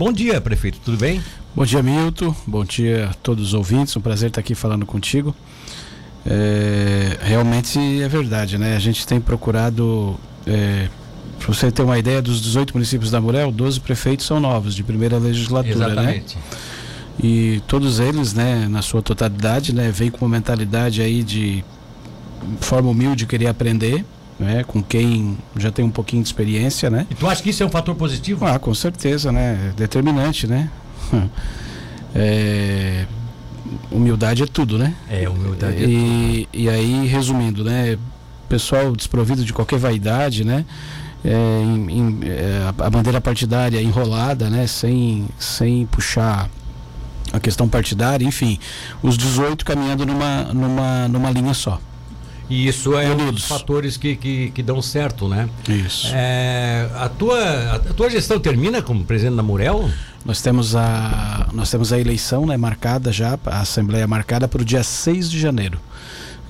Bom dia, prefeito, tudo bem? Bom dia, Milton. Bom dia a todos os ouvintes. Um prazer estar aqui falando contigo. É, realmente é verdade, né? A gente tem procurado, é, para você ter uma ideia, dos 18 municípios da Murel, 12 prefeitos são novos, de primeira legislatura, né? Exatamente. né? E todos eles, né, na sua totalidade, né, vêm com uma mentalidade aí de forma humilde querer aprender, né, com quem já tem um pouquinho de experiência, né? E tu acha que isso é um fator positivo? Ah, com certeza, né? Determinante, né? É, humildade é tudo, né? É, humildade é e, tudo. E aí, resumindo, né? Pessoal desprovido de qualquer vaidade, né? É, em, em, é, a bandeira partidária enrolada, né? Sem, sem puxar a questão partidária, enfim, os 18 caminhando numa, numa, numa linha só. E isso é um dos fatores que, que, que, dão certo, né? Isso. É, a, tua, a tua gestão termina como presidente da Murel? Nós temos a, nós temos a eleição né, marcada já, a Assembleia marcada para o dia 6 de janeiro.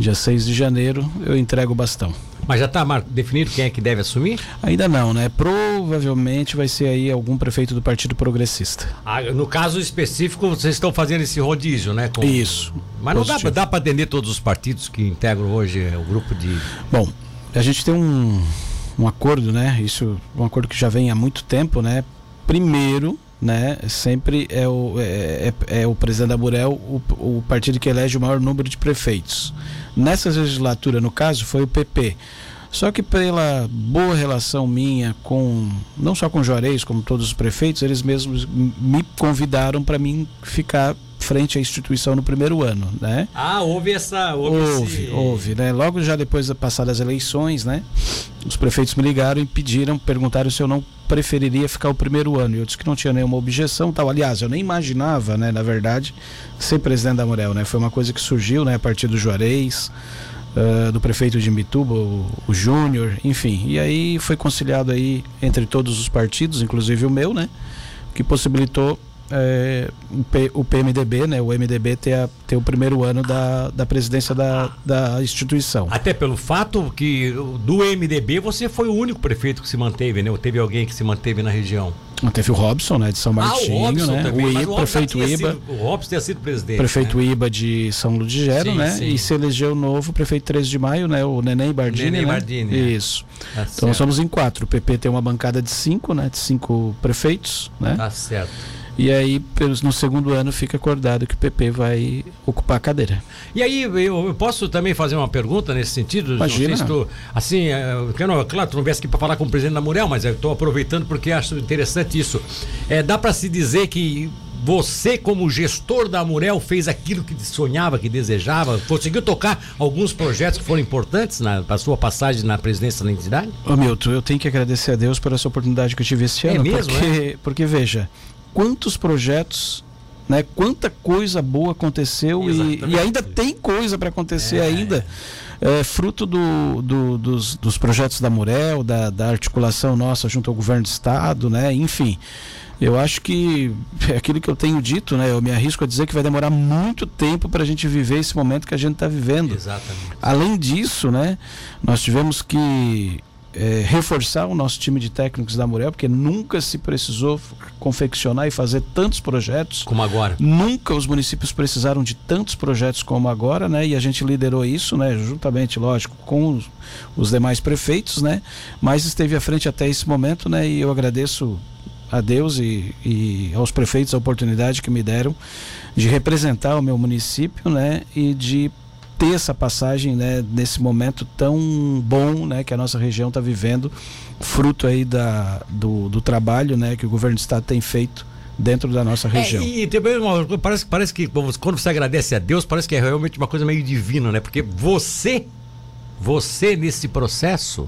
Dia 6 de janeiro eu entrego o bastão. Mas já está definido quem é que deve assumir? Ainda não, né? Provavelmente vai ser aí algum prefeito do Partido Progressista. Ah, no caso específico, vocês estão fazendo esse rodízio, né? Com... Isso. Mas não positivo. dá, dá para atender todos os partidos que integram hoje o grupo de. Bom, a gente tem um, um acordo, né? Isso, um acordo que já vem há muito tempo, né? Primeiro, né? Sempre é o, é, é, é o presidente da Burel o, o partido que elege o maior número de prefeitos. Nessa legislatura, no caso, foi o PP. Só que pela boa relação minha com, não só com Juarez, como todos os prefeitos, eles mesmos me convidaram para mim ficar frente à instituição no primeiro ano, né? Ah, houve essa... Houve, houve, esse... houve né? Logo já depois de passar as eleições, né? Os prefeitos me ligaram e pediram, perguntaram se eu não preferiria ficar o primeiro ano. E eu disse que não tinha nenhuma objeção tal. Aliás, eu nem imaginava, né, na verdade, ser presidente da Morel, né? Foi uma coisa que surgiu, né, a partir do Juarez, uh, do prefeito de Mituba, o, o Júnior, enfim. E aí foi conciliado aí entre todos os partidos, inclusive o meu, né? Que possibilitou é, o, PMDB, né, o MDB ter, a, ter o primeiro ano da, da presidência da, da instituição. Até pelo fato que do MDB você foi o único prefeito que se manteve, né? Ou teve alguém que se manteve na região? Teve o Robson, né, de São Martinho, ah, o né? Também, o, I, o prefeito Iba. Sido, o Robson tinha sido presidente. Prefeito né? Iba de São Ludgero, né? Sim. E se elegeu o novo prefeito 13 de maio, né? O Neném Bardini. Neném né? Bardini. É. Isso. Tá então nós somos em quatro. O PP tem uma bancada de cinco, né? De cinco prefeitos, né? Tá certo. E aí, no segundo ano, fica acordado que o PP vai ocupar a cadeira. E aí, eu, posso também fazer uma pergunta nesse sentido? Imagina. Se tu, assim, é, eu não, claro, tu não viesse aqui para falar com o presidente da Murel, mas eu estou aproveitando porque acho interessante isso. É, dá para se dizer que você, como gestor da Murel, fez aquilo que sonhava, que desejava? Conseguiu tocar alguns projetos que foram importantes na, na sua passagem na presidência da entidade? Ô Milton, eu tenho que agradecer a Deus por essa oportunidade que eu tive este é ano. Mesmo, porque, é? porque, veja, quantos projetos, né? Quanta coisa boa aconteceu e, e, ainda tem coisa para acontecer é. ainda. É, fruto do, do, dos, dos, projetos da Murel, da, da, articulação nossa junto ao governo do estado, né? Enfim, eu acho que é aquilo que eu tenho dito, né? Eu me arrisco a dizer que vai demorar muito tempo para a gente viver esse momento que a gente está vivendo. Exatamente. Além disso, né? Nós tivemos que é, reforçar o nosso time de técnicos da Murel, porque nunca se precisou confeccionar e fazer tantos projetos. Como agora. Nunca os municípios precisaram de tantos projetos como agora, né? E a gente liderou isso, né? Juntamente, lógico, com os, os demais prefeitos, né? Mas esteve à frente até esse momento, né? E eu agradeço a Deus e, e aos prefeitos a oportunidade que me deram de representar o meu município, né? E de ter essa passagem né, nesse momento tão bom né, que a nossa região está vivendo, fruto aí da, do, do trabalho né, que o governo do estado tem feito dentro da nossa é, região. É, e também parece, parece que quando você agradece a Deus, parece que é realmente uma coisa meio divina, né? Porque você, você nesse processo,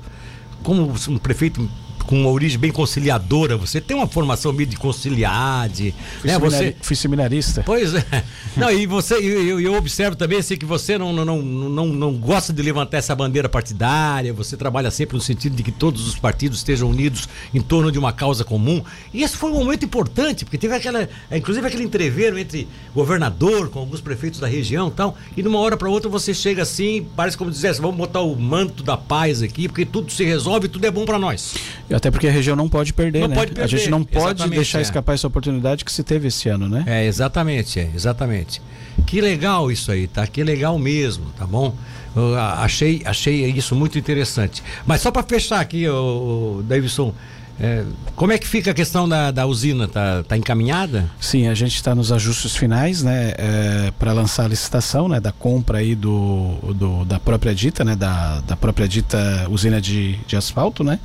como um prefeito com uma origem bem conciliadora. Você tem uma formação meio de conciliar, de. Fui, né, você... fui seminarista. Pois é. Não, e você, eu, eu observo também assim, que você não, não, não, não, não gosta de levantar essa bandeira partidária, você trabalha sempre no sentido de que todos os partidos estejam unidos em torno de uma causa comum. E esse foi um momento importante, porque teve aquela. Inclusive aquele entreveiro entre governador com alguns prefeitos da região e tal. E de uma hora para outra você chega assim, parece como dissesse, vamos botar o manto da paz aqui, porque tudo se resolve, tudo é bom para nós. Até porque a região não pode perder, Não né? pode a gente perder, não pode exatamente, deixar é. escapar essa oportunidade que se teve esse ano, né? É, exatamente, é, exatamente. Que legal isso aí, tá? Que legal mesmo, tá bom? Eu, achei, achei isso muito interessante. Mas só para fechar aqui, o, Davidson, é, como é que fica a questão da, da usina? Tá, tá encaminhada? Sim, a gente está nos ajustes finais, né, para lançar a licitação, né, da compra aí do, do- da própria dita, né, da, da própria dita usina de, de asfalto, né.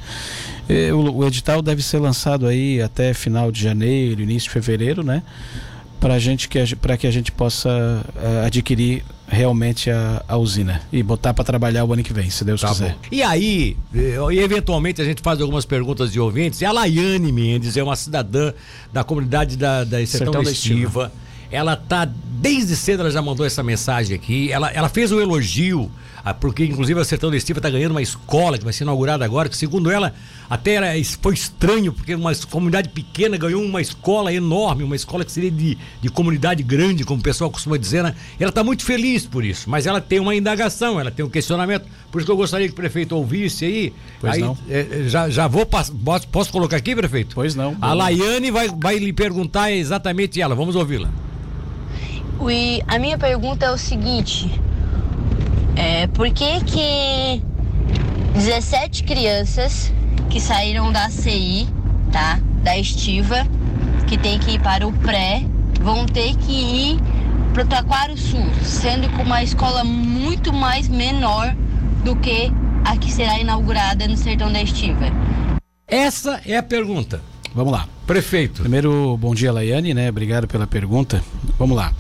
E o, o edital deve ser lançado aí até final de janeiro, início de fevereiro, né, para gente que para que a gente possa eh, adquirir realmente a, a usina e botar para trabalhar o ano que vem, se Deus Tá quiser. bom. E aí, eventualmente a gente faz algumas perguntas de ouvintes. E a Laiane Mendes é uma cidadã da comunidade da, da Sertão, Sertão da Estiva. Estiva. Ela tá, desde cedo ela já mandou essa mensagem aqui. Ela, ela fez um elogio, porque inclusive a Sertão da Estiva está ganhando uma escola que vai ser inaugurada agora, que segundo ela, até era, foi estranho, porque uma comunidade pequena ganhou uma escola enorme, uma escola que seria de, de comunidade grande, como o pessoal costuma dizer, né? Ela está muito feliz por isso, mas ela tem uma indagação, ela tem um questionamento, por isso que eu gostaria que o prefeito ouvisse aí. Pois aí, não. eh, já, já vou, posso, posso colocar aqui, prefeito? Pois não. A Laiane vai, vai lhe perguntar exatamente ela, vamos ouvi-la. E a minha pergunta é o seguinte: é, por que que 17 crianças que saíram da CI, tá? Da estiva, que tem que ir para o pré, vão ter que ir para o Taquaro Sul, sendo com uma escola muito mais menor do que a que será inaugurada no Sertão da Estiva. Essa é a pergunta. Vamos lá. Prefeito. Primeiro, bom dia, Laiane, né? Obrigado pela pergunta. Vamos lá.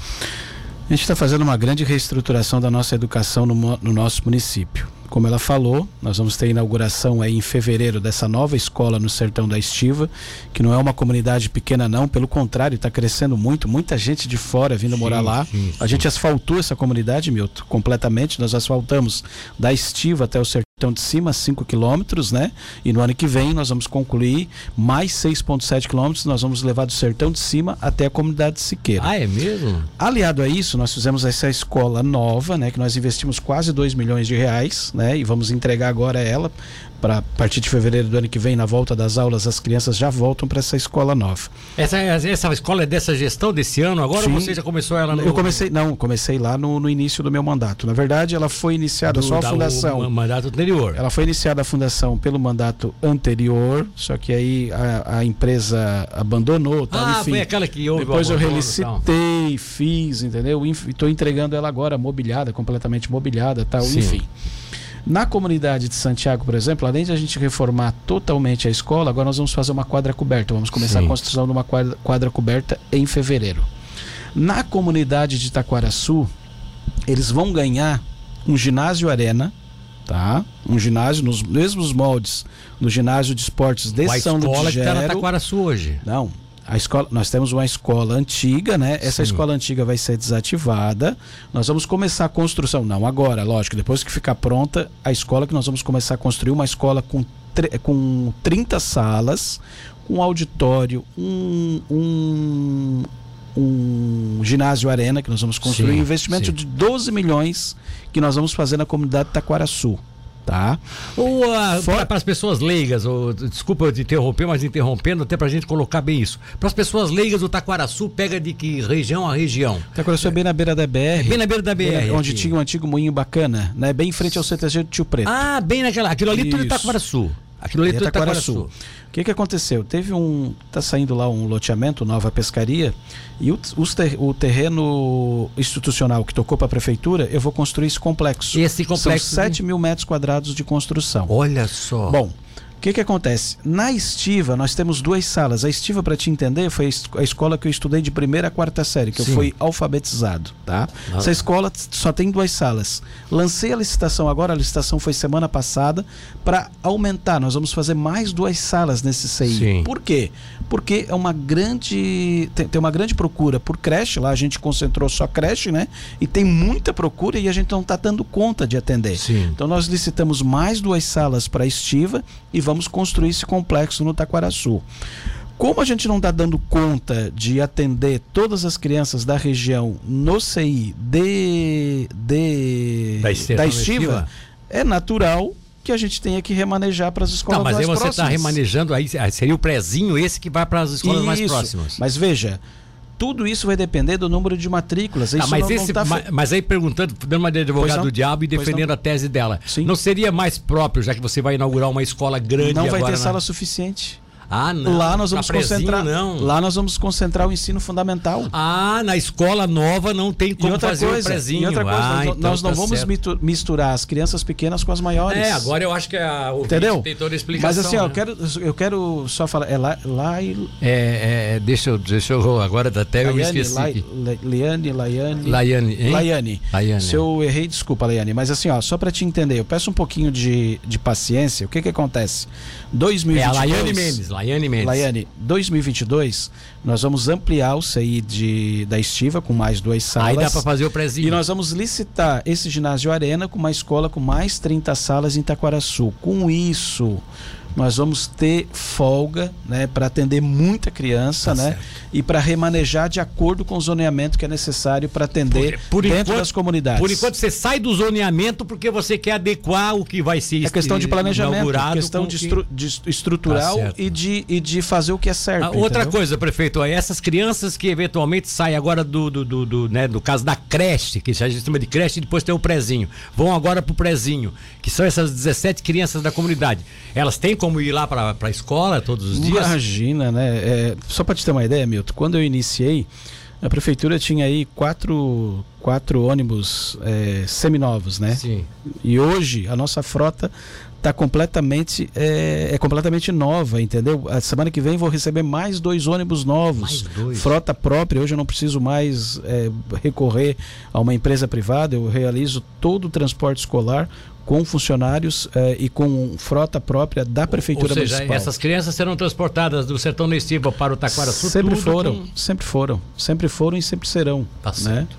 A gente está fazendo uma grande reestruturação da nossa educação no, no nosso município. Como ela falou, nós vamos ter a inauguração aí em fevereiro dessa nova escola no Sertão da Estiva, que não é uma comunidade pequena não, pelo contrário, está crescendo muito, muita gente de fora vindo morar lá. sim, A gente asfaltou essa comunidade, Milton, completamente. Nós asfaltamos da Estiva até o Sertão de Cima, 5 quilômetros, né? E no ano que vem nós vamos concluir mais 6,7 quilômetros. Nós vamos levar do Sertão de Cima até a comunidade de Siqueira. Ah, é mesmo? Aliado a isso, nós fizemos essa escola nova, né, que nós investimos quase 2 milhões de reais, né, e vamos entregar agora ela para a partir de fevereiro do ano que vem, na volta das aulas, as crianças já voltam para essa escola nova. Essa, essa escola é dessa gestão desse ano agora Sim. ou você já começou ela no. Eu comecei, não, comecei lá no, no início do meu mandato. Na verdade, ela foi iniciada do- só a da- fundação. O, mandato anterior. Ela foi iniciada a fundação pelo mandato anterior, só que aí a, a empresa abandonou, tal, ah, enfim. foi aquela que o Depois eu relicitei, fiz, entendeu? Estou entregando ela agora mobiliada, completamente mobiliada, tal, Sim. enfim. Na comunidade de Santiago, por exemplo, além de a gente reformar totalmente a escola, agora nós vamos fazer uma quadra coberta. Vamos começar Sim. a construção de uma quadra, quadra coberta em fevereiro. Na comunidade de Itaquaraçu, eles vão ganhar um ginásio arena, tá? Um ginásio nos mesmos moldes do ginásio de esportes de a São escola que está na Lugero. Taquaraçu hoje. Não. A escola, nós temos uma escola antiga, né? Essa Sim. escola antiga vai ser desativada. Nós vamos começar a construção, não agora, lógico, depois que ficar pronta a escola que nós vamos começar a construir uma escola com, com 30 salas, um auditório, um, um, um ginásio arena que nós vamos construir, Sim, um investimento sim. de 12 milhões que nós vamos fazer na comunidade de Taquaraçu, tá? Ou Fora- para as pessoas leigas, ou, desculpa eu te interromper, mas interrompendo até para a gente colocar bem isso. Para as pessoas leigas, o Taquaraçu pega de que região a região? Taquaraçu é bem na beira da BR. Bem na beira da BR. na- onde aqui. tinha um antigo moinho bacana, né? Bem em frente ao CTG do Tio Preto. Ah, bem naquela. Aquilo ali tudo é Isso. Taquaraçu. Aquilo ali Em tudo é Itaquaraçu. Taquaraçu. O que que aconteceu? Teve um, tá saindo lá um loteamento, nova pescaria, e o, o terreno institucional que tocou para a prefeitura, eu vou construir esse complexo. Esse complexo São 7 mil metros quadrados de construção. Olha só. Bom, o que que acontece? Na estiva, nós temos duas salas. A estiva, para te entender, foi a es- a escola que eu estudei de primeira a quarta série, que Sim. eu fui alfabetizado, tá? Ah. Essa escola só tem duas salas. Lancei a licitação agora, a licitação foi semana passada, para aumentar. Nós vamos fazer mais duas salas nesse CI. Sim. Por quê? Porque é uma grande. Tem, tem uma grande procura por creche. Lá a gente concentrou só creche, né? E tem muita procura e a gente não está dando conta de atender. Sim. Então nós licitamos mais duas salas para estiva e vamos construir esse complexo no Taquaraçu. Como a gente não está dando conta de atender todas as crianças da região no CI de, de Da Estiva- da estiva, é natural que a gente tenha que remanejar para as escolas Não, mas aí mais você está próximas. remanejando, aí seria o prezinho esse que vai para as escolas mais Isso. próximas. Mas veja, tudo isso vai depender do número de matrículas. Ah, mas, esse, tá fe- ma- mas aí perguntando, dando uma de advogado do diabo e defendendo a tese dela. Sim. Não seria mais próprio, já que você vai inaugurar uma escola grande não vai ter na- sala suficiente. Ah, não. lá nós vamos prezinho, concentrar. não. Lá nós vamos concentrar o ensino fundamental. Ah, na escola nova não tem E como outra fazer coisa, o prezinho. e outra coisa, ah, nós, não- então nós não tá vamos certo. misturar as crianças pequenas com as maiores. É, agora eu acho que a Entendeu? tem toda a explicação. Mas assim, ó, né? eu, quero, eu quero só falar. É lá, lá e. É, é, deixa eu, deixa eu, agora até eu me Laiane, esqueci Lai- aqui. Le- Liane, Laiane. Laiane, hein? Laiane. Laiane. Se eu errei, desculpa, Laiane. Mas assim, ó, só pra te entender, eu peço um pouquinho de, de paciência. O que que acontece? É 2022. a Laiane Mendes, Laiane Mendes. Laiane, 2022, nós vamos ampliar o CI de, da Estiva com mais duas salas. Aí dá pra fazer o prezinho. E nós vamos licitar esse ginásio Arena com uma escola com mais 30 salas em Itaquaraçu. Com isso, nós vamos ter folga, né, para atender muita criança, Tá né, certo. e para remanejar de acordo com o zoneamento que é necessário para atender Por- por dentro enquanto- das comunidades. Por enquanto você sai do zoneamento porque você quer adequar o que vai ser é questão de planejamento, questão de, o que- estru- de estrutural Tá e, de, e de fazer o que é certo. Ah, outra coisa, prefeito, é essas crianças que eventualmente saem agora do, do, do, do, né, do caso da creche, que a gente chama de creche e depois tem o prezinho, vão agora pro prezinho, que são essas 17 crianças da comunidade. Elas têm como ir lá para a escola todos os dias? Imagina, né? É, só para te ter uma ideia, Milton, quando eu iniciei, a prefeitura tinha aí quatro, quatro ônibus é, seminovos, né? Sim. E hoje a nossa frota está completamente é, é completamente nova, entendeu? A semana que vem vou receber mais dois ônibus novos, dois? frota própria. Hoje eu não preciso mais é, recorrer a uma empresa privada. Eu realizo todo o transporte escolar com funcionários é, e com frota própria da prefeitura Ou seja, municipal. essas crianças serão transportadas do sertão da Estiva para o Taquaraçu sempre tudo foram, sempre foram, sempre foram e sempre serão. Tá né? certo.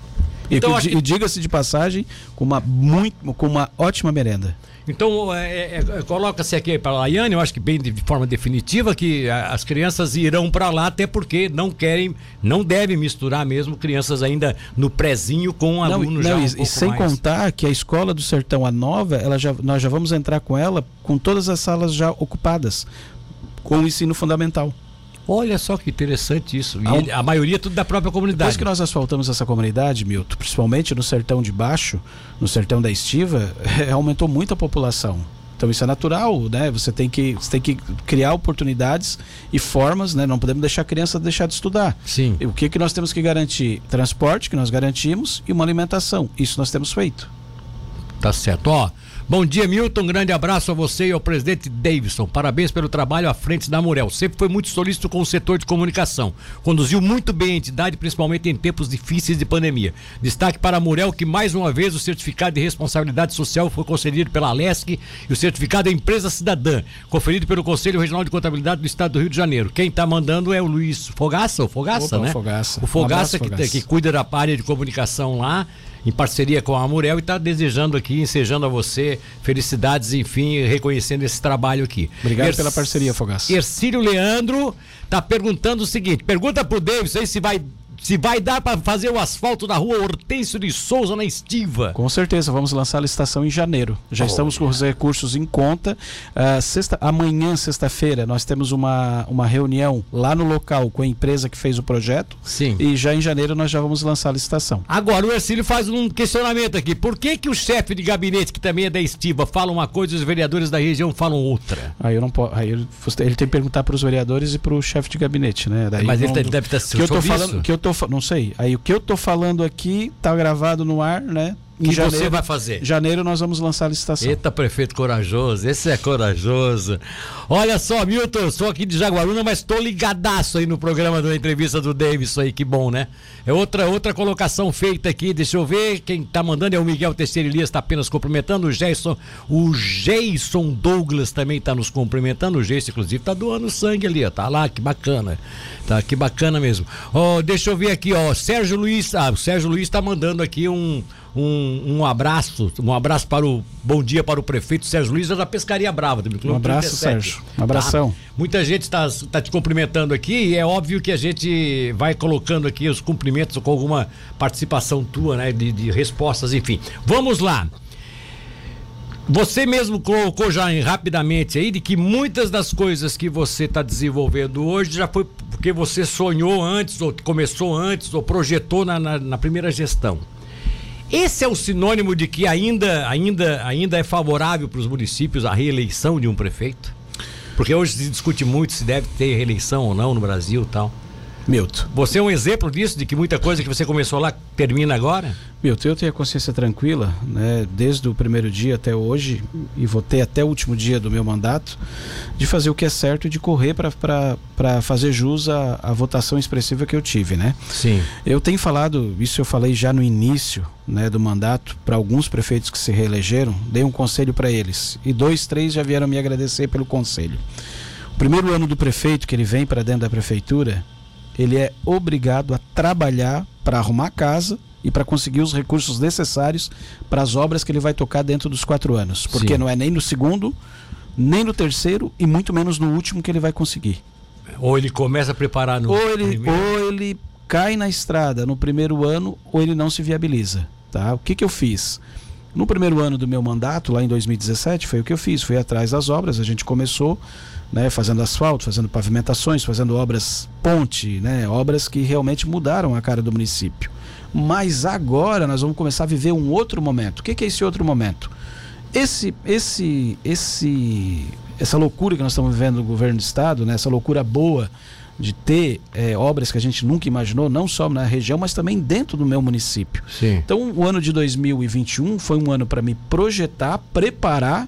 E, Então, acho que- e diga-se de passagem, com uma, muito, com uma ótima merenda. Então, é, é, é, coloca-se aqui para a Laiane, eu acho que bem de, de forma definitiva, que a- as crianças irão para lá, até porque não querem, não devem misturar mesmo crianças ainda no prezinho com Não, alunos já não, um e, pouco e sem mais. contar que a escola do Sertão, a nova, ela já, nós já vamos entrar com ela com todas as salas já ocupadas, com o ensino fundamental. Olha só que interessante isso. E ele- a maioria é tudo da própria comunidade. Depois que nós asfaltamos essa comunidade, Milton, principalmente no sertão de baixo, no sertão da Estiva, aumentou muito a população. Então isso é natural, né? Você tem que, você tem que criar oportunidades e formas, né? Não podemos deixar a criança deixar de estudar. Sim. E O que, que nós temos que garantir? Transporte, que nós garantimos, e uma alimentação. Isso nós temos feito. Tá certo. Ó, bom dia, Milton. Grande abraço a você e ao presidente Davidson. Parabéns pelo trabalho à frente da Murel. Sempre foi muito solícito com o setor de comunicação. Conduziu muito bem a entidade, principalmente em tempos difíceis de pandemia. Destaque para a Murel, que mais uma vez o certificado de responsabilidade social foi concedido pela Alesc e o certificado é Empresa Cidadã, conferido pelo Conselho Regional de Contabilidade do Estado do Rio de Janeiro. Quem está mandando é o Luiz Fogaça, o Fogaça, Opa, o né? Fogaça. O Um Fogaça, abraço, que, Fogaça. que cuida da área de comunicação lá, em parceria com a Amurel, e está desejando aqui, ensejando a você felicidades, enfim, reconhecendo esse trabalho aqui. Obrigado Erc- pela parceria, Fogaça. Ercílio Leandro está perguntando o seguinte: pergunta pro Davis aí se vai. Se vai dar para fazer o asfalto da rua Hortêncio de Souza na Estiva. Com certeza, vamos lançar a licitação em janeiro. Já estamos com os recursos em conta. Ah, sexta, amanhã, sexta-feira, nós temos uma, uma reunião lá no local com a empresa que fez o projeto. Sim. E já em janeiro nós já vamos lançar a licitação. Agora, o Ercílio faz um questionamento aqui. Por que, que o chefe de gabinete, que também é da Estiva, fala uma coisa e os vereadores da região falam outra? Aí eu não posso. Aí ele, tem que perguntar para os vereadores e para o chefe de gabinete, né? Daí Mas ele não- tá- deve estar que eu tô falando, isso. que eu tô fa- não sei. Aí o que eu tô falando aqui tá gravado no ar, né? Em Que janeiro, você vai fazer? janeiro nós vamos lançar a licitação. Eita, prefeito corajoso, esse é corajoso. Olha só, Milton, sou aqui de Jaguaruna, mas tô ligadaço aí no programa da entrevista do Davidson aí, que bom, né? É outra, outra colocação feita aqui, deixa eu ver, quem tá mandando é o Miguel Teixeira Elias, tá apenas cumprimentando, o Jason, o Jason Douglas também tá nos cumprimentando, o Jason, inclusive, tá doando sangue ali, ó, tá lá, que bacana, tá, que bacana mesmo. Ó, deixa eu ver aqui, ó, Sérgio Luiz, ah, o Sérgio Luiz tá mandando aqui um, um, um abraço, um abraço para o bom dia para o prefeito Sérgio Luiz da Pescaria Brava, do Um abraço, Sérgio. Um abração. Tá? Muita gente está tá te cumprimentando aqui e é óbvio que a gente vai colocando aqui os cumprimentos com alguma participação tua, né? De, de respostas, enfim. Vamos lá. Você mesmo colocou já em, rapidamente aí de que muitas das coisas que você está desenvolvendo hoje já foi porque você sonhou antes, ou começou antes, ou projetou na, na, na primeira gestão. Esse é o sinônimo de que ainda, ainda, ainda é favorável para os municípios a reeleição de um prefeito? Porque hoje se discute muito se deve ter reeleição ou não no Brasil tal. Milton. Você é um exemplo disso, de que muita coisa que você começou lá termina agora? Milton, eu tenho a consciência tranquila, né, desde o primeiro dia até hoje, e vou ter até o último dia do meu mandato, de fazer o que é certo e de correr para fazer jus à, à, votação expressiva que eu tive, né? Sim. Eu tenho falado, isso eu falei já no início né, do mandato, para alguns prefeitos que se reelegeram, dei um conselho para eles, e dois, três já vieram me agradecer pelo conselho. O primeiro ano do prefeito, que ele vem para dentro da prefeitura, ele é obrigado a trabalhar para arrumar casa e para conseguir os recursos necessários para as obras que ele vai tocar dentro dos quatro anos. Porque Sim. não é nem no segundo, nem no terceiro e muito menos no último que ele vai conseguir. Ou ele começa a preparar no ou ele, primeiro. Ou ele cai na estrada no primeiro ano ou ele não se viabiliza. Tá? O que, que eu fiz? No primeiro ano do meu mandato, lá em 2017, foi o que eu fiz. Fui atrás das obras, a gente começou né, fazendo asfalto, fazendo pavimentações, fazendo obras ponte, né, obras que realmente mudaram a cara do município. Mas agora nós vamos começar a viver um outro momento. O que, que é esse outro momento? Esse, esse, esse, essa loucura que nós estamos vivendo no governo do estado, né, essa loucura boa de ter é, obras que a gente nunca imaginou, não só na região, mas também dentro do meu município. Sim. Então, o ano de 2021 foi um ano para me projetar, preparar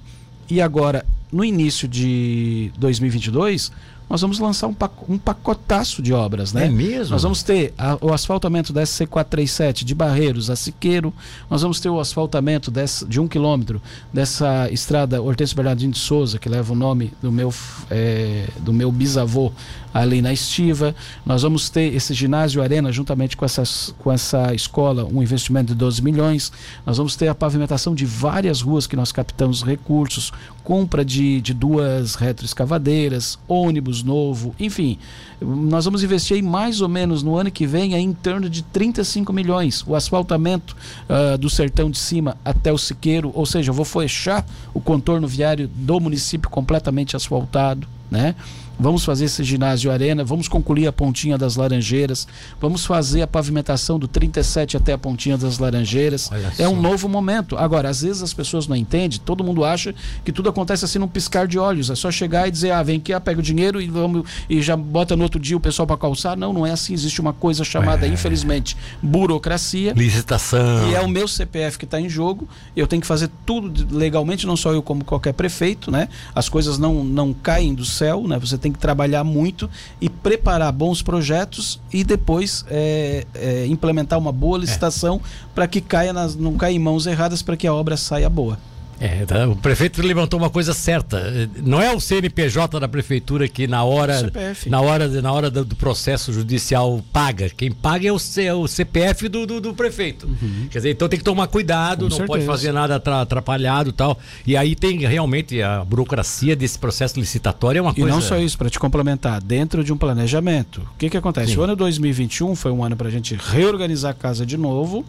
e agora no início de 2022, nós vamos lançar um, um pacotaço de obras, né? É mesmo? Nós vamos ter a, o asfaltamento da SC437 de Barreiros a Siqueiro, nós vamos ter o asfaltamento dessa, de um quilômetro dessa estrada Hortêncio Bernardino de Souza, que leva o nome do meu, é, do meu bisavô ali na Estiva. Nós vamos ter esse ginásio Arena, juntamente com, essas, com essa escola, um investimento de 12 milhões. Nós vamos ter a pavimentação de várias ruas que nós captamos recursos, compra de, de duas retroescavadeiras, ônibus novo, enfim. Nós vamos investir aí mais ou menos no ano que vem em torno de 35 milhões. O asfaltamento uh, do sertão de cima até o Siqueiro, ou seja, eu vou fechar o contorno viário do município completamente asfaltado, né? Vamos fazer esse ginásio arena, vamos concluir a pontinha das Laranjeiras, vamos fazer a pavimentação do 37 até a pontinha das Laranjeiras. é um novo momento. Agora, às vezes as pessoas não entendem, todo mundo acha que tudo acontece assim num piscar de olhos. É só chegar e dizer, ah, vem aqui, pega o dinheiro e vamos e já bota no outro dia o pessoal para calçar. Não, não é assim. Existe uma coisa chamada, é. infelizmente, burocracia. Licitação. E é o meu CPF que está em jogo. Eu tenho que fazer tudo legalmente, não só eu como qualquer prefeito, né? As coisas não, não caem do céu, né? Você tem que trabalhar muito e preparar bons projetos e depois é, é, implementar uma boa é. licitação para que caia nas, não caia em mãos erradas para que a obra saia boa. É, tá, o prefeito levantou uma coisa certa. Não é o CNPJ da prefeitura que na hora, na hora, na hora do, processo judicial paga. Quem paga é o, C, é o CPF do, do, do prefeito. Uhum. Quer dizer, então tem que tomar cuidado, Com não certeza. pode fazer nada atrapalhado tal. E aí tem realmente a burocracia desse processo licitatório é uma coisa. E não só isso, para te complementar, dentro de um planejamento. O que, que acontece? Sim. O ano 2021 foi um ano para a gente reorganizar a casa de novo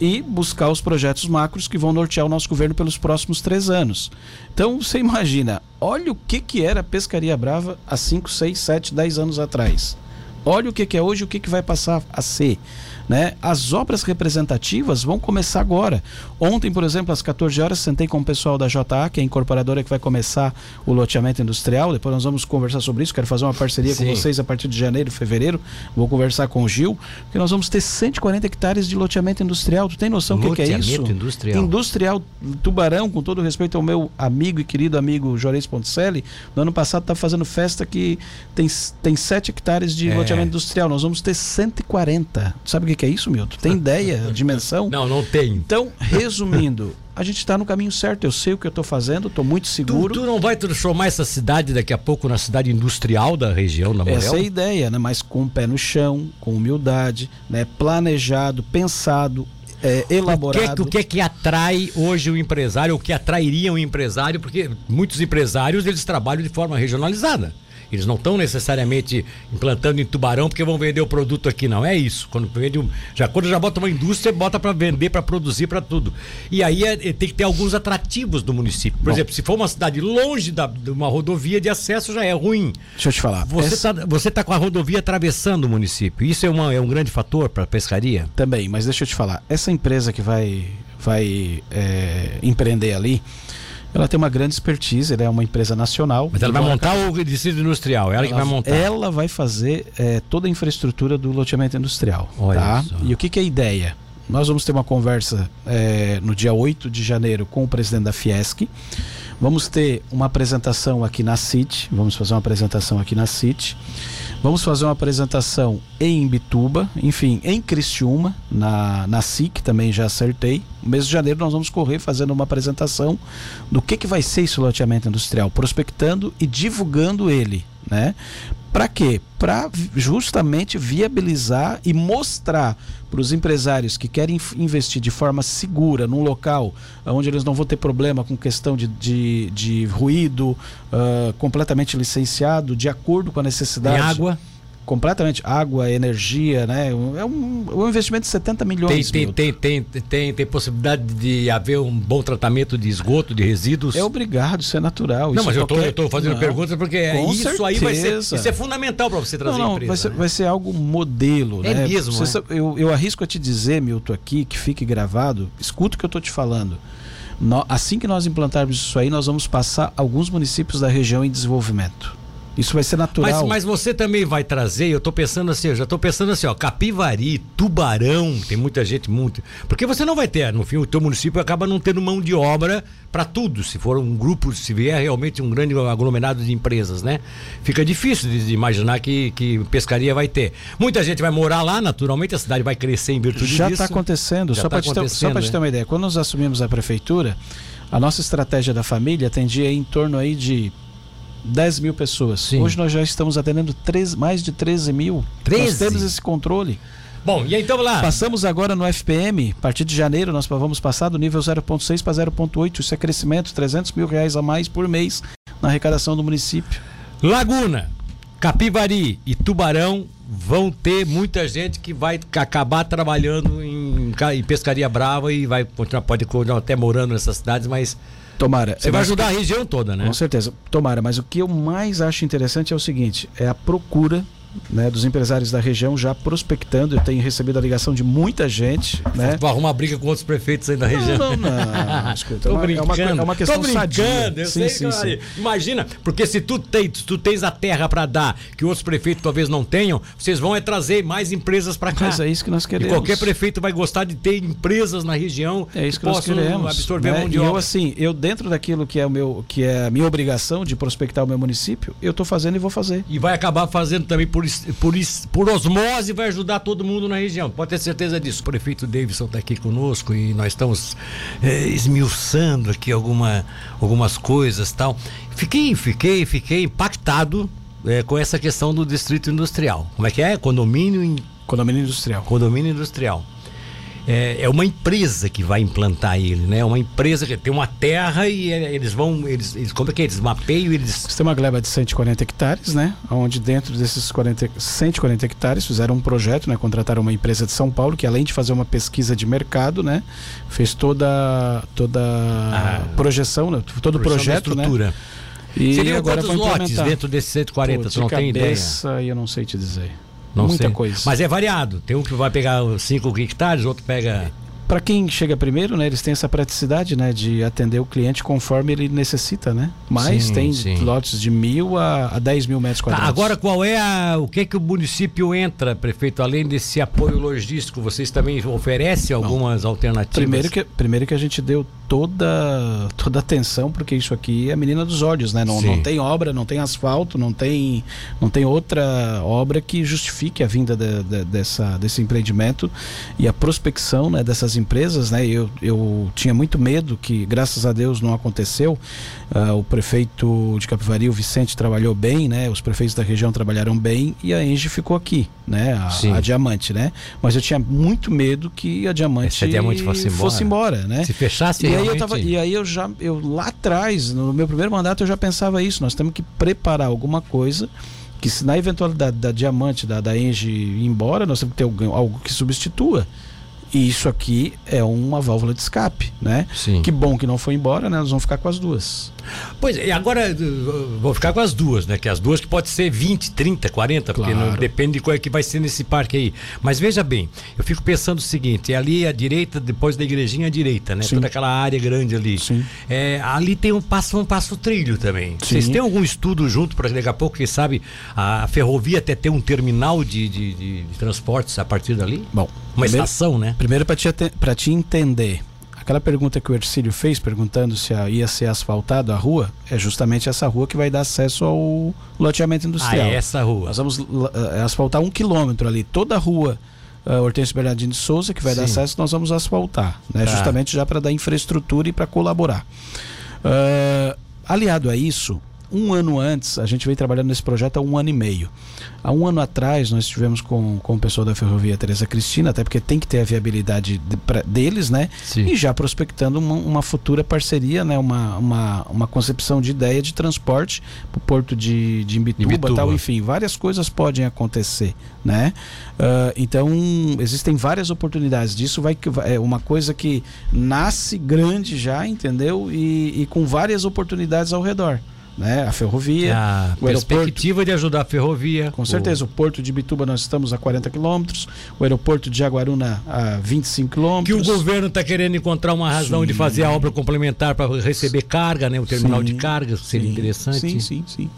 e buscar os projetos macros que vão nortear o nosso governo pelos próximos três anos. Então você imagina, olha o que, que era a Pescaria Brava há 5, 6, 7, 10 anos atrás. Olha o que, que é hoje e o que, que vai passar a ser. Né? As obras representativas vão começar agora. Ontem, por exemplo, às 14 horas, sentei com o pessoal da JA, que é a incorporadora que vai começar o loteamento industrial. Depois nós vamos conversar sobre isso. Quero fazer uma parceria Sim. com vocês a partir de janeiro, fevereiro. Vou conversar com o Gil, que nós vamos ter 140 hectares de loteamento industrial. Tu tem noção do que, que, é isso? industrial. Industrial Tubarão, com todo respeito ao meu amigo e querido amigo Jorez Ponticelli, no ano passado está fazendo festa que tem, tem 7 hectares de é. loteamento industrial. Nós vamos ter 140. Tu sabe o que que é isso, Milton? Tem ideia, dimensão? Não, não tem. Então, resumindo, a gente está no caminho certo. Eu sei o que eu estou fazendo, estou muito seguro. Tu, tu, não vai transformar essa cidade daqui a pouco na cidade industrial da região, na Morel? Essa é a ideia, né? Mas com o pé no chão, com humildade, né? planejado, pensado, é, elaborado. O que, o que é que atrai hoje o empresário, o que atrairia o empresário? Porque muitos empresários eles trabalham de forma regionalizada. Eles não estão necessariamente implantando em Tubarão porque vão vender o produto aqui, não. É isso. Quando vende um, já quando já bota uma indústria, bota para vender, para produzir, para tudo. E aí é, é, tem que ter alguns atrativos do município. Por Bom, exemplo, se for uma cidade longe da, de uma rodovia de acesso, já é ruim. Deixa eu te falar. Você está essa... você tá com a rodovia atravessando o município. Isso é, uma, é um grande fator para pescaria? Também, mas deixa eu te falar. Essa empresa que vai, vai é, empreender ali ela tem uma grande expertise, ela é uma empresa nacional. Mas ela vai montar o distrito industrial, ela, ela, que vai montar. Ela vai fazer é, toda a infraestrutura do loteamento industrial. Olha tá? E o que, que é a ideia? Nós vamos ter uma conversa é, no dia 8 de janeiro com o presidente da Fiesc. Vamos ter uma apresentação aqui na CIT. Vamos fazer uma apresentação aqui na CIT. Vamos fazer uma apresentação em Imbituba, enfim, em Criciúma, na, na SIC também já acertei. No mês de janeiro nós vamos correr fazendo uma apresentação do que, que vai ser esse loteamento industrial, prospectando e divulgando ele, né? Para quê? Para justamente viabilizar e mostrar para os empresários que querem investir de forma segura num local onde eles não vão ter problema com questão de, de, de ruído, uh, completamente licenciado, de acordo com a necessidade. Tem água? Completamente água, energia, né? É um, é um investimento de 70 milhões. Tem, tem, tem, tem, tem, possibilidade de haver um bom tratamento de esgoto, de resíduos? É obrigado, isso é natural. Não, mas é eu estou fazendo perguntas porque isso certeza. aí vai ser, isso é fundamental para você trazer não, empresa. Vai ser, né? vai ser algo modelo, é né? Mesmo, você, é? eu, eu arrisco a te dizer, Milton, aqui, que fique gravado, escuta o que eu estou te falando. Assim que nós implantarmos isso aí, nós vamos passar alguns municípios da região em desenvolvimento. Isso vai ser natural. Mas, mas você também vai trazer, eu estou pensando assim, eu já estou pensando assim, ó, Capivari, Tubarão, tem muita gente, muito. Porque você não vai ter, no fim, o teu município acaba não tendo mão de obra para tudo, se for um grupo, se vier realmente um grande aglomerado de empresas, né? Fica difícil de, de imaginar que, que pescaria vai ter. Muita gente vai morar lá, naturalmente, a cidade vai crescer em virtude já disso. Já está acontecendo, só tá para te, te ter uma ideia. Quando nós assumimos a prefeitura, a nossa estratégia da família atendia em torno aí de 10 mil pessoas. Sim. Hoje nós já estamos atendendo 13, mais de 13 mil. 13? Nós temos esse controle. Bom, e então lá. Passamos agora no FPM, a partir de janeiro nós vamos passar do nível 0.6 para 0.8. Isso é crescimento, 300 mil reais a mais por mês na arrecadação do município. Laguna, Capivari e Tubarão vão ter muita gente que vai acabar trabalhando em, em pescaria brava e vai continuar, pode continuar até morando nessas cidades, mas Tomara. Você vai ajudar a região toda, né? Com certeza. Tomara, mas o que eu mais acho interessante é o seguinte: é a procura né, dos empresários da região já prospectando. Eu tenho recebido a ligação de muita gente. Né? Vai arrumar briga com outros prefeitos aí da região. Não, não, não. Escuta, é, é, uma, é uma questão Tô brincando, sadia. eu sim, sei, sim, sim. Imagina, porque se tu, tem, tu tens a terra para dar que outros prefeitos talvez não tenham, vocês vão é trazer mais empresas para cá. Mas é isso que nós queremos. E qualquer prefeito vai gostar de ter empresas na região é isso que, que nós queremos. absorver né? mão de e eu assim, eu dentro daquilo que é o meu que é a minha obrigação de prospectar o meu município, eu estou fazendo e vou fazer. E vai acabar fazendo também por por por osmose vai ajudar todo mundo na região. Pode ter certeza disso. O prefeito Davidson está aqui conosco e nós estamos é, esmiuçando aqui alguma, algumas coisas tal. Fiquei, fiquei, fiquei impactado é, com essa questão do distrito industrial. Como é que é? Condomínio in... Condomínio industrial. Condomínio industrial é, é, uma empresa que vai implantar ele, né? É uma empresa que tem uma terra e é, eles vão, eles, eles como é que é? Eles mapeiam, eles... Você tem uma gleba de 140 hectares, né? Onde dentro desses 40, 140 hectares fizeram um projeto, né? Contrataram uma empresa de São Paulo que além de fazer uma pesquisa de mercado, né? Fez toda toda a projeção, né? todo o projeto, né? estrutura. E Seriam agora quantos lotes dentro desses 140? Pô, você não tem ideia? eu não sei te dizer. Não Muita sei. coisa. Mas é variado. Tem um que vai pegar 5 hectares, outro pega para quem chega primeiro, né, eles têm essa praticidade, né, de atender o cliente conforme ele necessita, né? Mas sim, tem sim. lotes de mil a, a 10 mil metros tá, quadrados. Tá, agora, qual é a, o que que o município entra, prefeito? Além desse apoio logístico, vocês também oferecem algumas Não. alternativas? Primeiro que, primeiro que a gente deu toda toda atenção, porque isso aqui é a menina dos olhos, né? Não, não tem obra, não tem asfalto, não tem, não tem outra obra que justifique a vinda de, de, dessa, desse empreendimento e a prospecção né, dessas empresas, né? Eu, eu tinha muito medo que, graças a Deus, não aconteceu. Uh, o prefeito de Capivari, o Vicente, trabalhou bem, né? Os prefeitos da região trabalharam bem e a Engie ficou aqui, né? A, a Diamante, né? Mas eu tinha muito medo que a Diamante, a Diamante fosse, embora. fosse embora, né? Se fechasse, e realmente... aí eu tava, e aí eu já, eu lá atrás, no meu primeiro mandato, eu já pensava isso. Nós temos que preparar alguma coisa que se na eventualidade da Diamante, da, da Engie ir embora, nós temos que ter algo, algo que substitua. E isso aqui é uma válvula de escape, né? Sim. Que bom que não foi embora, né? Nós vamos ficar com as duas. Pois é, e agora vou ficar com as duas, né? Que as duas que pode ser 20, 30, 40, claro. porque não, depende de qual é que vai ser nesse parque aí. Mas veja bem, eu fico pensando o seguinte, é ali à direita, depois da igrejinha à direita, né? Sim. Toda aquela área grande ali. Sim. É, ali tem um passo, um passo trilho também. Sim. Vocês têm algum estudo junto para daqui a pouco, quem sabe, a ferrovia até ter um terminal de, de, de, de transportes a partir dali? Bom, uma primeiro, estação, né? Primeiro para te, te entender, aquela pergunta que o Ercílio fez, perguntando se ia ser asfaltado a rua, é justamente essa rua que vai dar acesso ao loteamento industrial. Ah, é essa rua. Nós vamos uh, asfaltar um quilômetro ali, toda a rua uh, Hortêncio Bernardino de Souza, que vai Sim. dar acesso, nós vamos asfaltar, né? Tá. Justamente já para dar infraestrutura e para colaborar. Uh, aliado a isso, um ano antes, a gente vem trabalhando nesse projeto há um ano e meio. Há um ano atrás, nós estivemos com, com o pessoal da Ferrovia Teresa Cristina, até porque tem que ter a viabilidade de, pra, deles, né? Sim. E já prospectando uma, uma, futura parceria, né? Uma, uma, uma concepção de ideia de transporte para o porto de, de Imbituba, Imbituba, tal, enfim, várias coisas podem acontecer, né? Uh, então, existem várias oportunidades disso, vai é uma coisa que nasce grande já, entendeu? E, e com várias oportunidades ao redor né? A ferrovia, a o perspectiva de ajudar a ferrovia. Com certeza, o porto de Bituba nós estamos a 40 quilômetros, o aeroporto de Jaguaruna a 25 quilômetros. Que o governo está querendo encontrar uma razão sim. de fazer a obra complementar para receber carga, né? O terminal sim. de carga seria sim. interessante. Sim, sim, sim.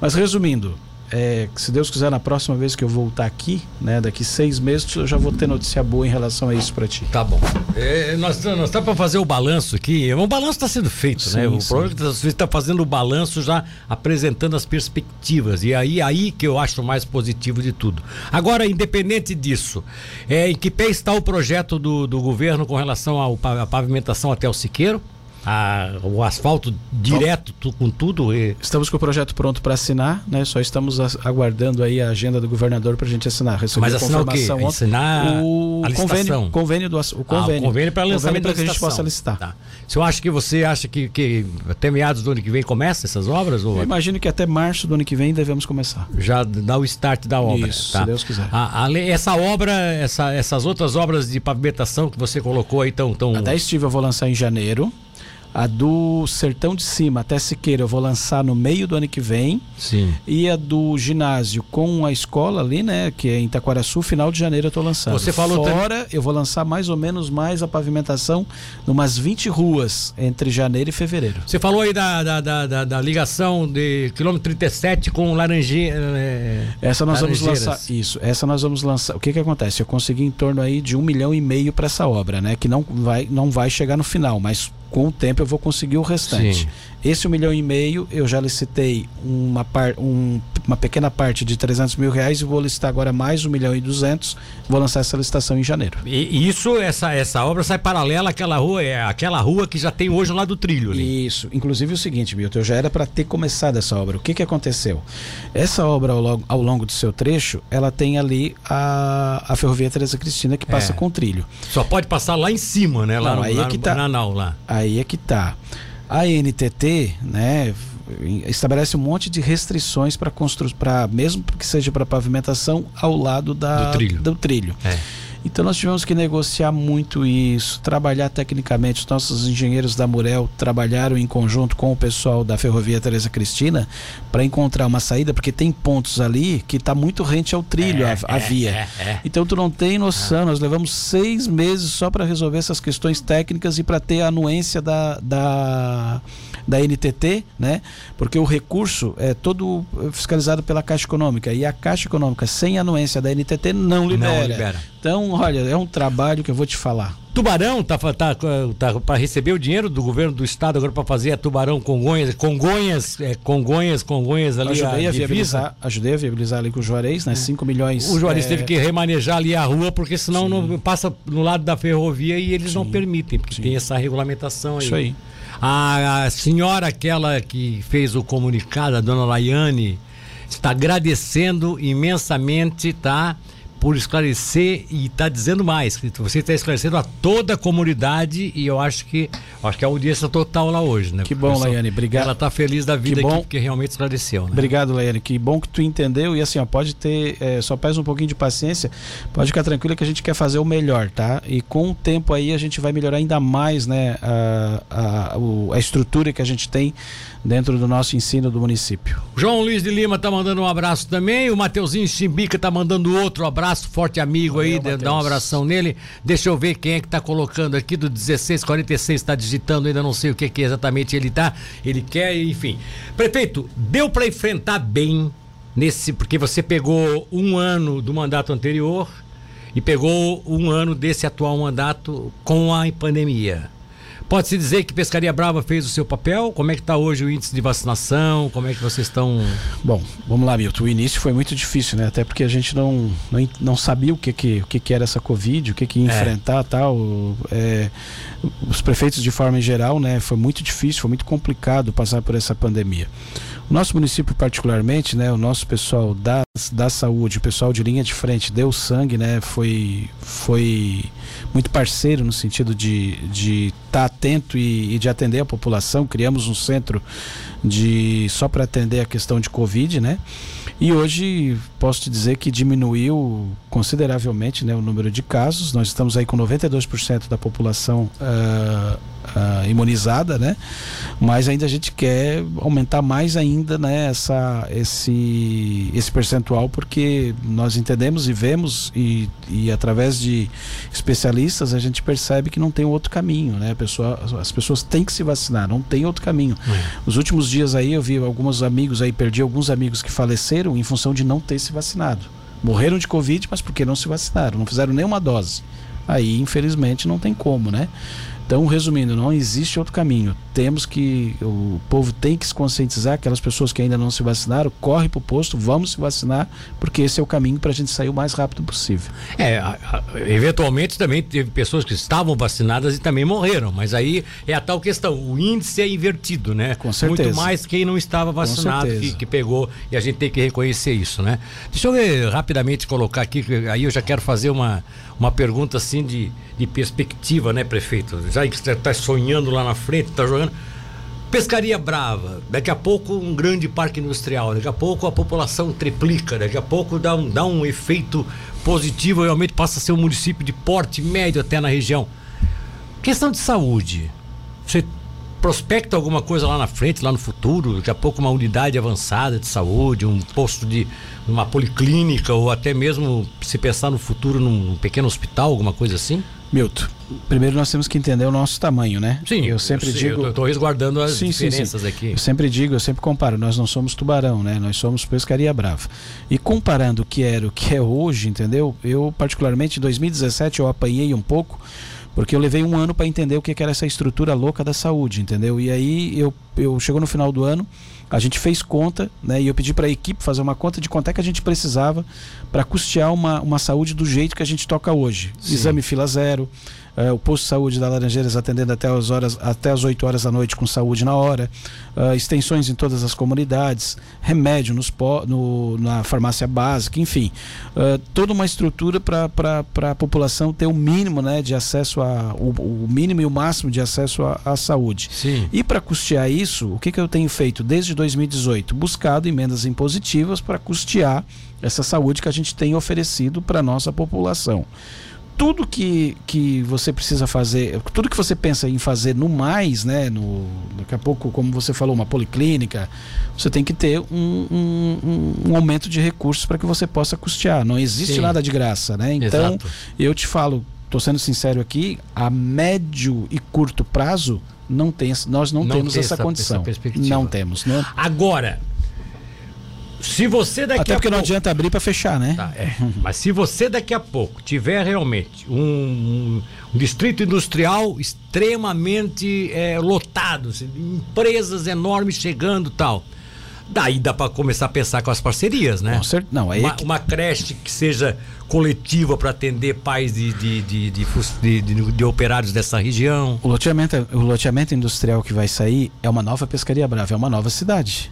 Mas resumindo, é, se Deus quiser, na próxima vez que eu voltar aqui, né, daqui seis meses, eu já vou ter notícia boa em relação a isso para ti. Tá bom. É, nós nós tá para fazer o balanço aqui. O balanço está sendo feito, sim, né? O problema é que você está fazendo o balanço já apresentando as perspectivas e aí aí que eu acho mais positivo de tudo. Agora, independente disso, é, em que pé está o projeto do, do governo com relação à pavimentação até o Siqueiro? A, o asfalto direto tu, com tudo? E... Estamos com o projeto pronto para assinar, né? Só estamos aguardando aí a agenda do governador para a gente assinar. Recebi Mas assinar o quê? Assinar o a convênio, convênio do o convênio, ah, o convênio para lançamento para que a gente possa licitar. Tá. Eu acho que você acha que, que até meados do ano que vem começa essas obras? Ou... Eu imagino que até março do ano que vem devemos começar. Já dá o start da obra. Isso, tá? se Deus quiser. A, a, essa obra, essa, essas outras obras de pavimentação que você colocou aí estão. Tão... A da Estiva eu vou lançar em janeiro. A do Sertão de Cima até Siqueira eu vou lançar no meio do ano que vem. Sim. E a do ginásio com a escola ali, né, que é em Itaquaraçu, final de janeiro eu tô lançando. Você falou Fora, eu vou lançar mais ou menos mais a pavimentação numas 20 ruas entre janeiro e fevereiro. Você falou aí da, da, da, da, da ligação de quilômetro 37 com Laranjeira. É, essa nós vamos lançar. Isso, essa nós vamos lançar. O que que acontece? Eu consegui em torno aí de um milhão e meio para essa obra, né? Que não vai, não vai chegar no final, mas com o tempo eu vou conseguir o restante. Sim. Esse um milhão e meio eu já licitei uma, par, um, uma pequena parte de 300 mil reais e vou licitar agora mais um milhão e duzentos. Vou lançar essa licitação em janeiro. E isso, essa, essa obra sai paralela àquela rua, é aquela rua que já tem hoje lá do trilho. Ali. Isso. Inclusive o seguinte, Milton, eu já era para ter começado essa obra. O que que aconteceu? Essa obra ao longo, ao longo do seu trecho, ela tem ali a, a ferrovia Teresa Cristina que passa é. com trilho. Só pode passar lá em cima, né? Lá Não, no, aí lá é que tá. Bananal, lá. Aí é que tá. A NTT, né, estabelece um monte de restrições para construir, para mesmo que seja para pavimentação ao lado da, do trilho. Do trilho. É. Então nós tivemos que negociar muito isso, trabalhar tecnicamente. Os nossos engenheiros da Murel trabalharam em conjunto com o pessoal da Ferrovia Teresa Cristina para encontrar uma saída, porque tem pontos ali que está muito rente ao trilho, é, a, a é, via. É, é, então tu não tem noção, nós levamos seis meses só para resolver essas questões técnicas e para ter a anuência da, da da NTT, né? Porque o recurso é todo fiscalizado pela Caixa Econômica e a Caixa Econômica sem anuência da NTT não libera. Não libera. Então Então, olha, é um trabalho que eu vou te falar. Tubarão tá, tá, tá para receber o dinheiro do governo do estado agora para fazer a Tubarão Congonhas, Congonhas, é, Congonhas, Congonhas ali. Ajudei a, a viabilizar, ajudei a viabilizar ali com o Juarez, né? 5 milhões. O Juarez é... teve que remanejar ali a rua porque senão não passa no lado da ferrovia e eles Sim. não permitem, porque Sim. tem essa regulamentação aí. Isso aí. A, a senhora aquela que fez o comunicado, a dona Laiane, está agradecendo imensamente, tá? Por esclarecer e está dizendo mais. Você está esclarecendo a toda a comunidade e eu acho que acho que a audiência total lá hoje, né? Que bom, Laiane. Obrigado. Ela está feliz da vida que bom. aqui porque realmente esclareceu. Né? Obrigado, Laiane. Que bom que tu entendeu e assim, ó, pode ter, é, só pesa um pouquinho de paciência, pode ficar tranquila que a gente quer fazer o melhor, tá? E com o tempo aí a gente vai melhorar ainda mais, né, a, a, a estrutura que a gente tem dentro do nosso ensino do município. João Luiz de Lima tá mandando um abraço também. O Mateuzinho Chimbica tá mandando outro abraço, forte amigo Valeu, aí, dá um abração nele. Deixa eu ver quem é que tá colocando aqui do 1646, tá digitando, ainda não sei o que, que exatamente ele tá. Ele quer, enfim. Prefeito, deu para enfrentar bem nesse, porque você pegou um ano do mandato anterior e pegou um ano desse atual mandato com a pandemia. Pode-se dizer que Pescaria Brava fez o seu papel? Como é que está hoje o índice de vacinação? Como é que vocês estão. Bom, vamos lá, Milton. O início foi muito difícil, né? Até porque a gente não, não, não sabia o que, que, o que, que era essa Covid, o que, que ia é. enfrentar tal. É, os prefeitos, de forma em geral, né? Foi muito difícil, foi muito complicado passar por essa pandemia. Nosso município, particularmente, né? O nosso pessoal da, da saúde, o pessoal de linha de frente, deu sangue, né? Foi, foi muito parceiro no sentido de estar de tá atento e, e, de atender a população. Criamos um centro de só para atender a questão de Covid, né? E hoje posso te dizer que diminuiu consideravelmente né, o número de casos. Nós estamos aí com 92% da população uh, uh, imunizada, né? Mas ainda a gente quer aumentar mais ainda né, essa, esse, esse percentual, porque nós entendemos e vemos, e, e através de especialistas, a gente percebe que não tem outro caminho, né? Pessoa, as pessoas têm que se vacinar, não tem outro caminho. É. Os últimos dias aí eu vi alguns amigos aí, perdi alguns amigos que faleceram em função de não ter se vacinado. Morreram de Covid, mas porque não se vacinaram, não fizeram nenhuma dose. Aí, infelizmente, não tem como, né? Então, resumindo, não existe outro caminho. Temos que o povo tem que se conscientizar, aquelas pessoas que ainda não se vacinaram, corre para o posto, vamos se vacinar, porque esse é o caminho para a gente sair o mais rápido possível. É, a, a, eventualmente também teve pessoas que estavam vacinadas e também morreram, mas aí é a tal questão, o índice é invertido, né? Com certeza. Muito mais quem não estava vacinado que, que, pegou e a gente tem que reconhecer isso, né? Deixa eu ver, rapidamente colocar aqui, aí eu já quero fazer uma uma pergunta assim de, de perspectiva, né, prefeito? Já que você está sonhando lá na frente, está jogando. Pescaria Brava, daqui a pouco um grande parque industrial, daqui a pouco a população triplica, daqui a pouco dá um, dá um efeito positivo, realmente passa a ser um município de porte médio até na região. Questão de saúde. Você prospecta alguma coisa lá na frente, lá no futuro, daqui a pouco uma unidade avançada de saúde, um posto de uma policlínica ou até mesmo se pensar no futuro num pequeno hospital, alguma coisa assim? Milton, primeiro nós temos que entender o nosso tamanho, né? Sim, eu sempre eu digo. Eu estou resguardando as sim, diferenças sim, sim. aqui. Eu sempre digo, eu sempre comparo. Nós não somos tubarão, né? Nós somos pescaria brava. E comparando o que era o que é hoje, entendeu? Eu particularmente em 2017 eu apanhei um pouco porque eu levei um ano para entender o que, era essa estrutura louca da saúde, entendeu? E aí eu, eu chegou no final do ano, a gente fez conta, né? E eu pedi para a equipe fazer uma conta de quanto é que a gente precisava para custear uma, uma saúde do jeito que a gente toca hoje. Sim. Exame fila zero, uh, o posto de saúde da Laranjeiras atendendo até as horas, até as 8 horas da noite com saúde na hora, uh, extensões em todas as comunidades, remédio nos no, na farmácia básica, enfim, uh, toda uma estrutura para a população ter o mínimo né, de acesso a o, o mínimo e o máximo de acesso à saúde. Sim. E para custear isso, o que, que eu tenho feito desde 2018? Buscado emendas impositivas para custear essa saúde que a gente tem oferecido para a nossa população tudo que, que você precisa fazer, tudo que você pensa em fazer no mais, né? No, daqui a pouco, como você falou, uma policlínica, você tem que ter um, um, um aumento de recursos para que você possa custear. Não existe Sim. nada de graça, né? Então, Exato. eu te falo, estou sendo sincero aqui, a médio e curto prazo não tem, nós não, não temos essa, essa condição. Essa não temos. Não. Agora, Se você daqui Até a porque não pouco- adianta abrir para fechar, né? Tá, é. Mas se você daqui a pouco tiver realmente um, um- distrito industrial extremamente é, lotado, assim, empresas enormes chegando e tal, daí dá para começar a pensar com as parcerias, né? Com cer- Não, aí é uma, que- uma creche que seja coletiva para atender pais de, de, de, de de- de- de operários dessa região. O loteamento, o loteamento industrial que vai sair é uma nova pescaria brava, é uma nova cidade.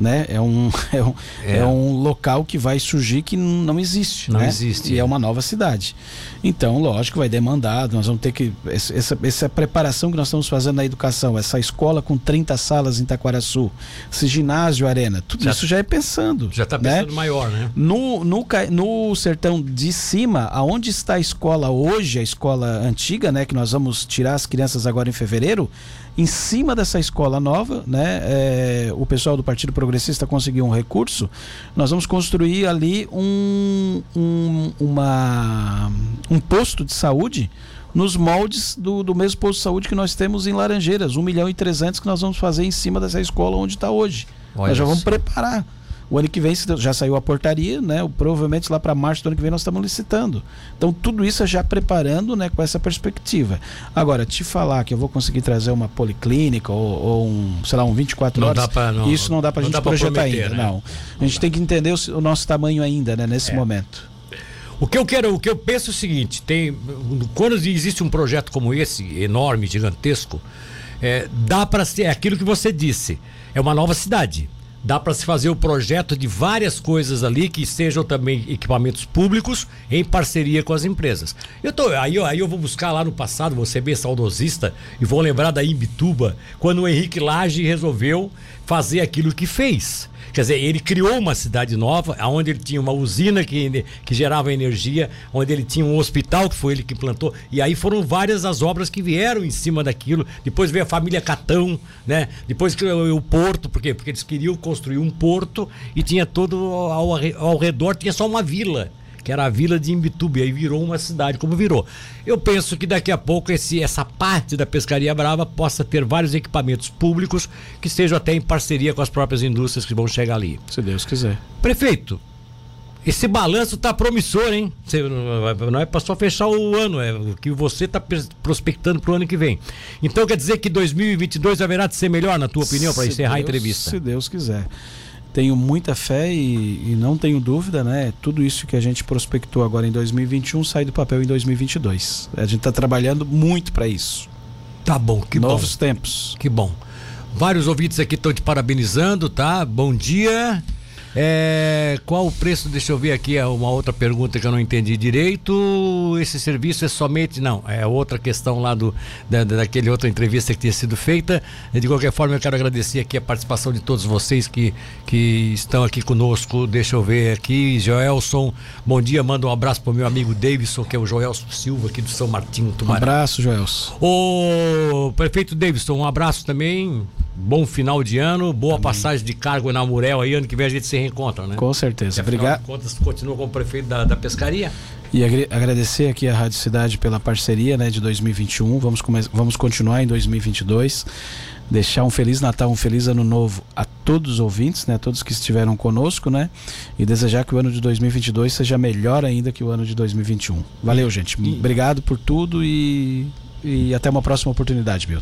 Né? É, um, é, um, É. é. um local que vai surgir que não existe. Não né? existe. E é uma nova cidade. Então, lógico, vai demandar. Nós vamos ter que. Essa, essa preparação que nós estamos fazendo na educação, essa escola com 30 salas em Itaquaraçu, esse ginásio, arena, tudo Já- isso já é pensando. Já está né? pensando maior, né? No, no, no sertão de cima, aonde está a escola hoje, a escola antiga, né? Que nós vamos tirar as crianças agora em fevereiro. Em cima dessa escola nova, né? é, o pessoal do Partido Progressista conseguiu um recurso. Nós vamos construir ali um, um, uma, um posto de saúde nos moldes do, do mesmo posto de saúde que nós temos em Laranjeiras, 1 milhão e 300 que nós vamos fazer em cima dessa escola onde está hoje. Olha nós já vamos só. preparar. O ano que vem já saiu a portaria, né? Provavelmente lá para março do ano que vem nós estamos licitando. Então tudo isso é já preparando, né, com essa perspectiva. Agora, te falar que eu vou conseguir trazer uma policlínica ou, ou um, sei lá, um 24 Não horas, dá pra- não- isso não dá para a não gente projetar prometer, ainda, né? não. A gente tem que entender o, o nosso tamanho ainda, né, nesse É. momento. O que eu quero, o que eu penso é o seguinte: tem, quando existe um projeto como esse, enorme, gigantesco, é, dá para ser é aquilo que você disse, é uma nova cidade. Dá para se fazer o projeto de várias coisas ali que sejam também equipamentos públicos em parceria com as empresas. Eu tô, aí, eu- aí eu vou buscar lá no passado, vou ser bem saudosista e vou lembrar da Imbituba, quando o Henrique Lage resolveu fazer aquilo que fez. Quer dizer, ele criou uma cidade nova, onde ele tinha uma usina que, que gerava energia, onde ele tinha um hospital que foi ele que plantou. E aí foram várias as obras que vieram em cima daquilo. Depois veio a família Catão, né? Depois que o, porto, por quê? Porque eles queriam construir um porto e tinha todo ao, ao redor tinha só uma vila. Que era a vila de Imbituba, e aí virou uma cidade, como virou. Eu penso que daqui a pouco esse, essa parte da Pescaria Brava possa ter vários equipamentos públicos que estejam até em parceria com as próprias indústrias que vão chegar ali. Se Deus quiser. Prefeito, esse balanço tá promissor, hein? Não é para só fechar o ano, é o que você está prospectando para o ano que vem. Então quer dizer que 2022 haverá de ser melhor, na tua opinião, para encerrar a Deus- entrevista? Se Deus quiser. Tenho muita fé e, e não tenho dúvida, né? Tudo isso que a gente prospectou agora em 2021 sai do papel em 2022. A gente está trabalhando muito para isso. Tá bom, que Novos bom. tempos. Que bom. Vários ouvintes aqui estão te parabenizando, tá? Bom dia. É, qual o preço? Deixa eu ver aqui é uma outra pergunta que eu não entendi direito. Esse serviço é somente. Não, é outra questão lá do, da, da- daquele outra entrevista que tinha sido feita. De qualquer forma, eu quero agradecer aqui a participação de todos vocês que, que estão aqui conosco. Deixa eu ver aqui. Joelson, bom dia. Manda um abraço pro meu amigo Davidson, que é o Joelson Silva, aqui do São Martinho, Um Tumarão. abraço, Joelson. Ô, prefeito Davidson, um abraço também. Bom final de ano, boa passagem de cargo na Murel aí. Ano que vem a gente se reencontra, né? Com certeza. Obrigado. contas, continua como prefeito da, da pescaria. E agradecer aqui a Rádio Cidade pela parceria né, de 2021. Vamos, vamos continuar em 2022. Deixar um Feliz Natal, um Feliz Ano Novo a todos os ouvintes, né, a todos que estiveram conosco, né? E desejar que o ano de 2022 seja melhor ainda que o ano de 2021. Valeu, gente. Obrigado por tudo e, e até uma próxima oportunidade, Milton.